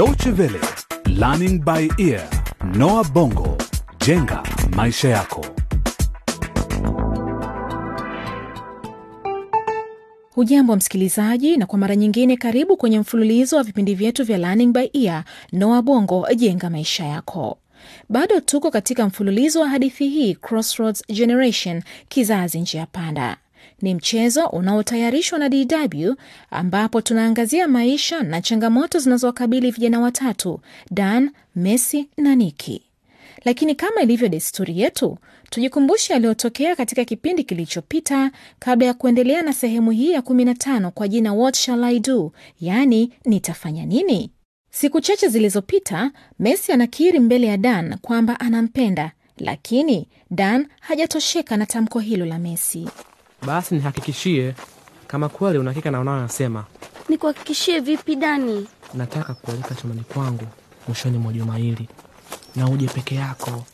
Deutsche Welle, Learning by Ear, Noah Bongo, jenga maisha yako. Hujambo msikilizaji, na kwa mara nyingine karibu kwenye mfululizo wa vipindi vyetu vya Learning by Ear, Noah Bongo, jenga maisha yako. Bado tuko katika mfululizo wa hadithi hii Crossroads Generation, kizazi njia panda. Ni mchezo unaotayarishwa na DW ambapo tunaangazia maisha na changamoto zinazowakabili vijana watatu, Dan, Messi na Niki. Lakini kama ilivyo desturi yetu, tujikumbushe yaliyotokea katika kipindi kilichopita kabla ya kuendelea na sehemu hii ya 15 kwa jina What Shall I Do, yaani nitafanya nini? Siku chache zilizopita, Messi anakiri mbele ya Dan kwamba anampenda, lakini Dan hajatosheka na tamko hilo la Messi. Basi nihakikishie kama kweli unahakika na unayoyasema. Nikuhakikishie vipi Dani? Nataka kualika chumbani kwangu mwishoni mwa juma hili na uje peke yako.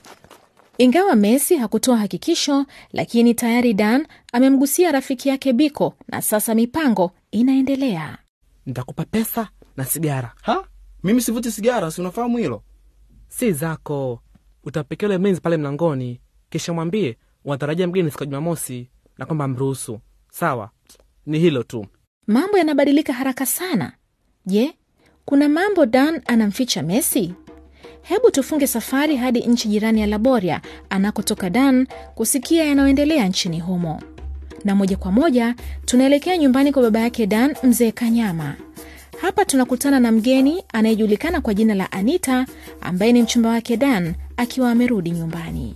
Ingawa Messi hakutoa hakikisho, lakini tayari Dan amemgusia rafiki yake Biko na sasa mipango inaendelea. Nitakupa pesa na sigara, Ha? Mimi sivuti sigara, si unafahamu hilo? si zako. Utampekea ule mlinzi pale mlangoni, kisha mwambie unatarajia mgeni siku ya Jumamosi na kwamba mruhusu. Sawa, ni hilo tu. Mambo yanabadilika haraka sana. Je, kuna mambo Dan anamficha Messi? Hebu tufunge safari hadi nchi jirani ya Laboria anakotoka Dan kusikia yanayoendelea nchini humo, na moja kwa moja tunaelekea nyumbani kwa baba yake Dan, mzee Kanyama. Hapa tunakutana na mgeni anayejulikana kwa jina la Anita ambaye ni mchumba wake Dan akiwa amerudi nyumbani.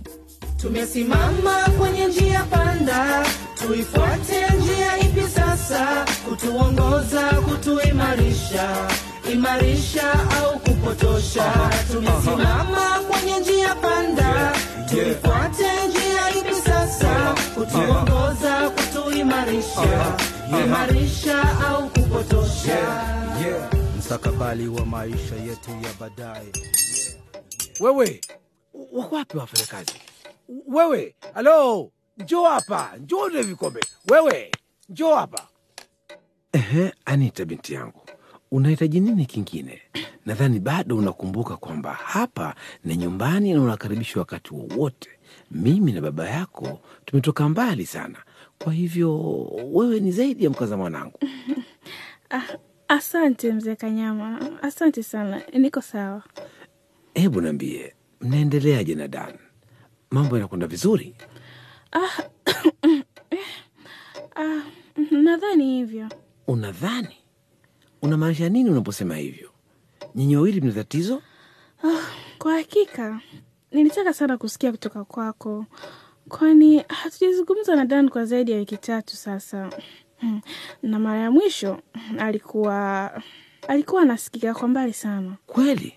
Tumesimama kwenye njia panda, tuifuate njia ipi sasa? Kutuongoza, kutuimarisha, imarisha au kupotosha? Tumesimama kwenye njia panda, tuifuate njia ipi sasa? Kutuongoza, kutuimarisha, imarisha au kupotosha? Mstakabali wa maisha yetu ya baadaye. Wewe wako wapi wafanyakazi? Wewe halo, njoo hapa, njoo ule vikombe. Wewe njoo hapa. Ehe, Anita binti yangu, unahitaji nini kingine? Nadhani bado unakumbuka kwamba hapa ni nyumbani na unakaribishwa wakati wowote. Mimi na baba yako tumetoka mbali sana, kwa hivyo wewe ni zaidi ya mkaza mwanangu. Ah, asante mzee Kanyama, asante sana, niko sawa. Hebu niambie, mnaendeleaje na Dan? Mambo yanakwenda vizuri? Ah, ah, nadhani hivyo. Unadhani? Unamaanisha nini unaposema hivyo? Nyinyi wawili mna tatizo? Kwa hakika nilitaka sana kusikia kutoka kwako, kwani hatujazungumza na Dan kwa zaidi ya wiki tatu sasa, Hmm, na mara ya mwisho alikuwa alikuwa anasikika kwa mbali sana. Kweli?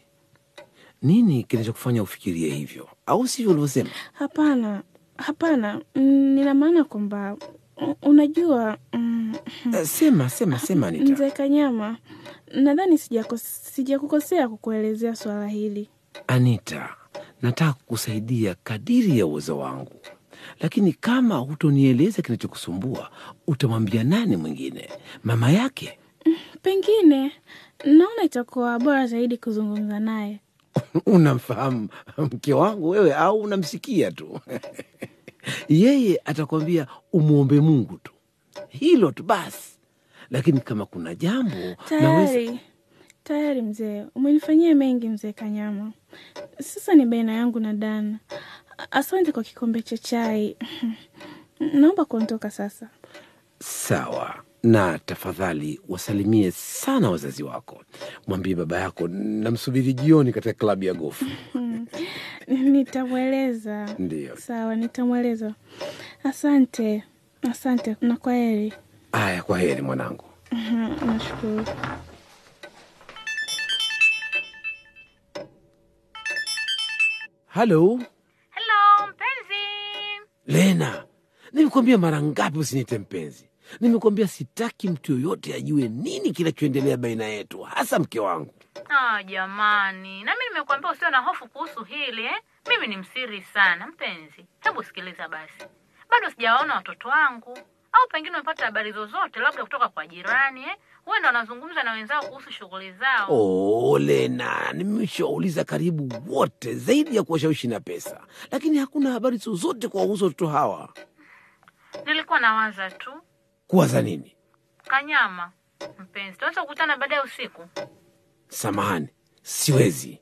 Nini kinachokufanya ufikirie hivyo, au sivyo ulivyosema? Hapana, hapana, mm, nina maana kwamba unajua mm, Eh, Sema, sema, sema Anita. mzee Kanyama, nadhani sijakukosea kukuelezea swala hili. Anita, nataka kukusaidia kadiri ya uwezo wangu, lakini kama hutonieleza kinachokusumbua utamwambia nani mwingine? Mama yake? Pengine naona itakuwa bora zaidi kuzungumza naye. Unamfahamu mke wangu wewe au unamsikia tu? Yeye atakwambia umwombe Mungu tu, hilo tu basi. Lakini kama kuna jambo naweza Tayari tayari, mzee, umenifanyia mengi mzee Kanyama. Sasa ni baina yangu na Dan. Asante kwa kikombe cha chai. Naomba kuondoka sasa. Sawa, na tafadhali wasalimie sana wazazi wako. Mwambie baba yako namsubiri jioni katika klabu ya gofu. Nitamweleza. Ndio, Sawa, nitamweleza. Asante, asante na kwa heri. Aya, kwa heri mwanangu. Mhm, Nashukuru. Halo halo, mpenzi. Lena, nimekuambia mara ngapi usiniite mpenzi? Nimekuambia sitaki mtu yoyote ajue nini kinachoendelea baina yetu, hasa mke wangu. Ah, jamani, na mimi nimekuambia usio na hofu kuhusu hili eh? Mimi ni msiri sana mpenzi. Hebu sikiliza basi, bado sijawaona watoto wangu, au pengine umepata habari zozote labda kutoka kwa jirani eh? Wewe wanazungumza na wenzao kuhusu shughuli zao. Oh, Lena, nimeshawauliza karibu wote zaidi ya kuwashawishi na pesa, lakini hakuna habari zozote kuwahusu watoto hawa. Nilikuwa nawaza tu Kuwaza nini? kanyama. Mpenzi, tunaweza kukutana baadaye usiku. Samahani, siwezi.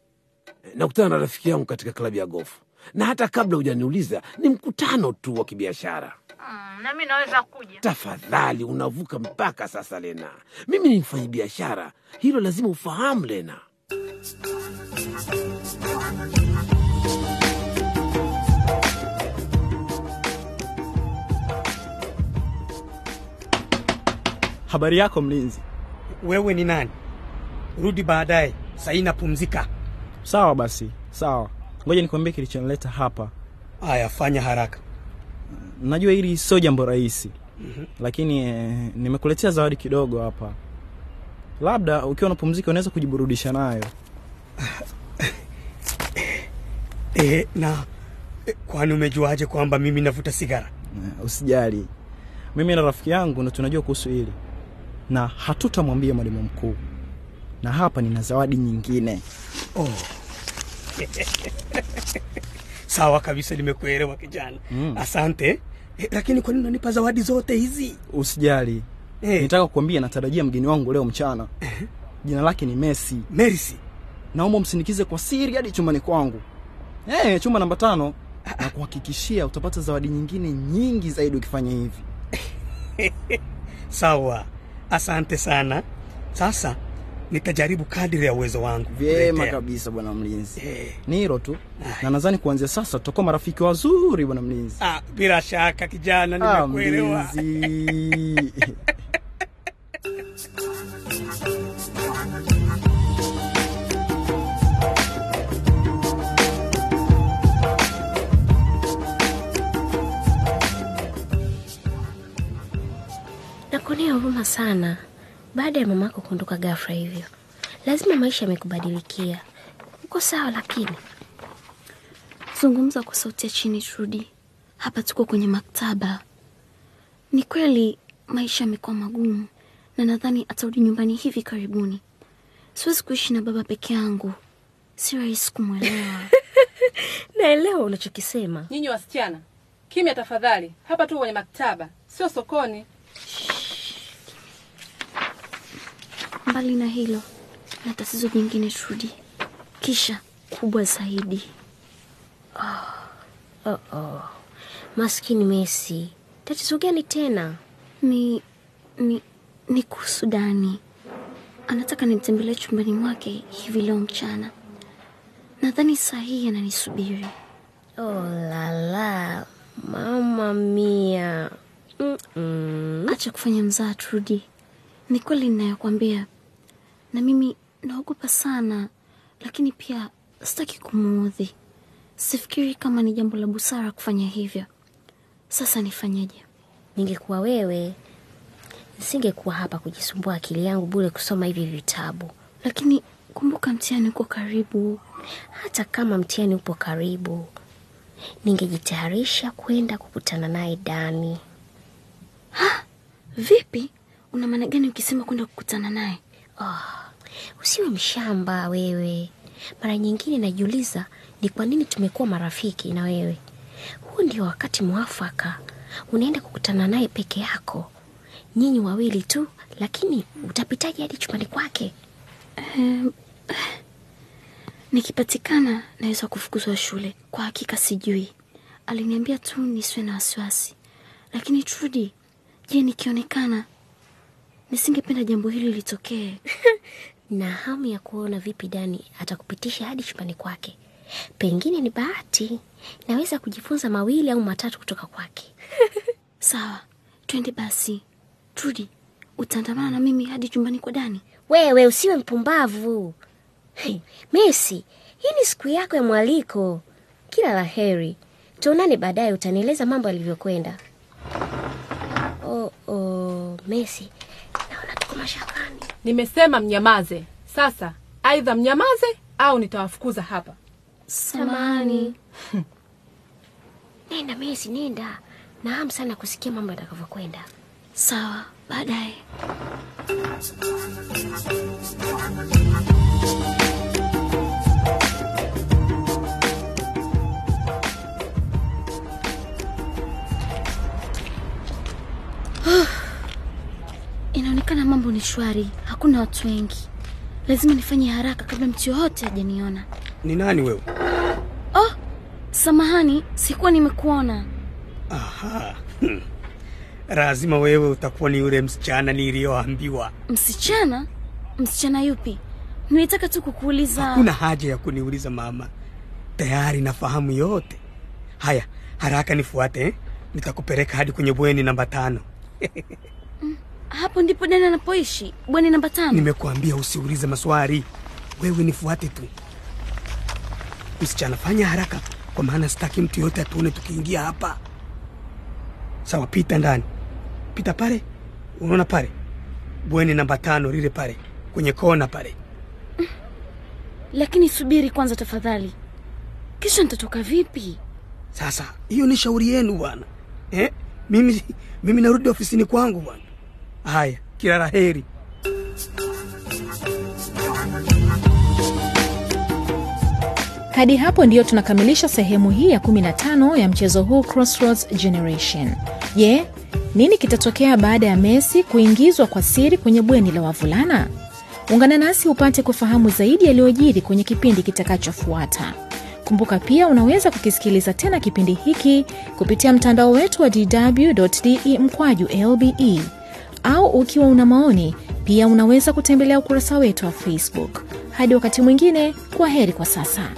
Nakutana na rafiki yangu katika klabu ya gofu, na hata kabla hujaniuliza, ni mkutano tu wa kibiashara. Mm, na mimi naweza kuja. Tafadhali, unavuka mpaka sasa, Lena. Mimi ni mfanyi biashara, hilo lazima ufahamu, Lena. Habari yako mlinzi? Wewe ni nani? Rudi baadaye, sasa napumzika. Sawa basi, sawa. Ngoja nikwambie kilichonileta hapa. Aya, fanya haraka. Najua hili sio jambo rahisi, lakini eh, nimekuletea zawadi kidogo hapa. Labda ukiwa unapumzika unaweza kujiburudisha nayo. E, na e, kwani umejuaje kwamba mimi navuta sigara? Eh, Usijali, mimi na rafiki yangu ndo tunajua kuhusu hili na hatutamwambia mwalimu mkuu. Na hapa nina zawadi nyingine. Oh. Sawa kabisa, nimekuelewa kijana. Mm. Asante. Eh, lakini kwa nini unanipa zawadi zote hizi? Usijali, Eh. nitaka kukwambia natarajia mgeni wangu leo mchana. Jina lake ni Messi. Mercy. Naomba msindikize kwa siri hadi chumbani kwangu. Eh, chumba namba tano. Na kuhakikishia utapata zawadi nyingine nyingi zaidi ukifanya hivi. Sawa, asante sana. Sasa nitajaribu kadiri ya uwezo wangu. Vyema kabisa bwana mlinzi. Ni hilo tu. Na nadhani kuanzia sasa tutakuwa marafiki wazuri bwana mlinzi. Ah, bila shaka kijana, Ah, nimekuelewa. Nakuonea huruma sana baada ya mamako kuondoka ghafla hivyo. Lazima maisha yamekubadilikia. Uko sawa lakini Zungumza kwa sauti ya chini, Trudi. Hapa tuko kwenye maktaba. Ni kweli maisha yamekuwa magumu, na nadhani atarudi nyumbani hivi karibuni. Siwezi kuishi na baba peke yangu, si rahisi kumwelewa. naelewa unachokisema. Nyinyi wasichana, kimya tafadhali. Hapa tu kwenye maktaba, sio sokoni. Mbali na hilo, na tatizo jingine, Trudi, kisha kubwa zaidi. Oh, oh. Maskini Messi, tatizo gani tena? Ni ni ni kuhusu Dani. Anataka nimtembelee chumbani mwake hivi leo mchana. Nadhani saa hii ananisubiri. Oh lala, mama mia. Mm-mm. Acha kufanya mzaa, Trudi. Ni kweli ninayokwambia, na mimi naogopa sana, lakini pia sitaki kumuudhi. Sifikiri kama ni jambo la busara kufanya hivyo. Sasa nifanyeje? Ningekuwa wewe, nisingekuwa hapa kujisumbua akili yangu bure kusoma hivi vitabu. Lakini kumbuka, mtihani uko karibu. Hata kama mtihani upo karibu, ningejitayarisha kwenda kukutana naye Dani. Vipi? Una maana gani ukisema kwenda kukutana naye? Oh, usiwe mshamba wewe. Mara nyingine najiuliza ni kwa nini tumekuwa marafiki na wewe. Huu ndio wakati mwafaka, unaenda kukutana naye peke yako, nyinyi wawili tu, lakini utapitaje hadi chumbani kwake? Um, nikipatikana naweza kufukuzwa shule. Kwa hakika sijui, aliniambia tu nisiwe na wasiwasi. Lakini Trudi, je, nikionekana? Nisingependa jambo hili litokee. na hamu ya kuona vipi Dani atakupitisha hadi chumbani kwake. Pengine ni bahati, naweza kujifunza mawili au matatu kutoka kwake. Sawa, twende basi. Trudi, utaandamana na mimi hadi chumbani kwa Dani? Wewe usiwe mpumbavu. Hey, Messi, hii ni siku yako ya mwaliko. Kila la heri, tuonane baadaye, utanieleza mambo yalivyokwenda. Oh, oh, Messi, naona tuko mashakani. Nimesema mnyamaze. Sasa aidha mnyamaze au nitawafukuza hapa. Samani. Nenda Messi, nenda. Naam sana kusikia mambo yatakavyokwenda. Sawa, baadaye. Inaonekana mambo ni shwari, hakuna watu wengi. Lazima nifanye haraka kabla mtu yoyote hajaniona. Ni nani wewe? Oh, samahani, sikuwa nimekuona. Aha. Hmm. Lazima wewe utakuwa ni yule msichana niliyoambiwa. Msichana? Msichana yupi? Nilitaka tu kukuuliza. Hakuna haja ya kuniuliza mama, tayari nafahamu yote. Haya, haraka nifuate eh? Nitakupeleka hadi kwenye bweni namba tano. Hapo ndipo Dani anapoishi, bweni namba tano. Nimekuambia usiulize maswali, wewe nifuate tu. Msichana, fanya haraka, kwa maana sitaki mtu yoyote atuone tukiingia hapa. Sawa, pita ndani, pita pale, unaona pale bweni namba tano lile pale kwenye kona pale. Lakini subiri kwanza tafadhali, kisha nitatoka vipi? Sasa hiyo ni shauri yenu bwana eh? Mimi, mimi narudi ofisini kwangu bwana. Haya, kila la heri. Hadi hapo ndiyo tunakamilisha sehemu hii ya 15 ya mchezo huu Crossroads Generation. Je, nini kitatokea baada ya Messi kuingizwa kwa siri kwenye bweni la wavulana? Ungana nasi upate kufahamu zaidi yaliyojiri kwenye kipindi kitakachofuata. Kumbuka pia unaweza kukisikiliza tena kipindi hiki kupitia mtandao wetu wa dw.de mkwaju lbe au ukiwa una maoni pia unaweza kutembelea ukurasa wetu wa Facebook. Hadi wakati mwingine, kwa heri kwa sasa.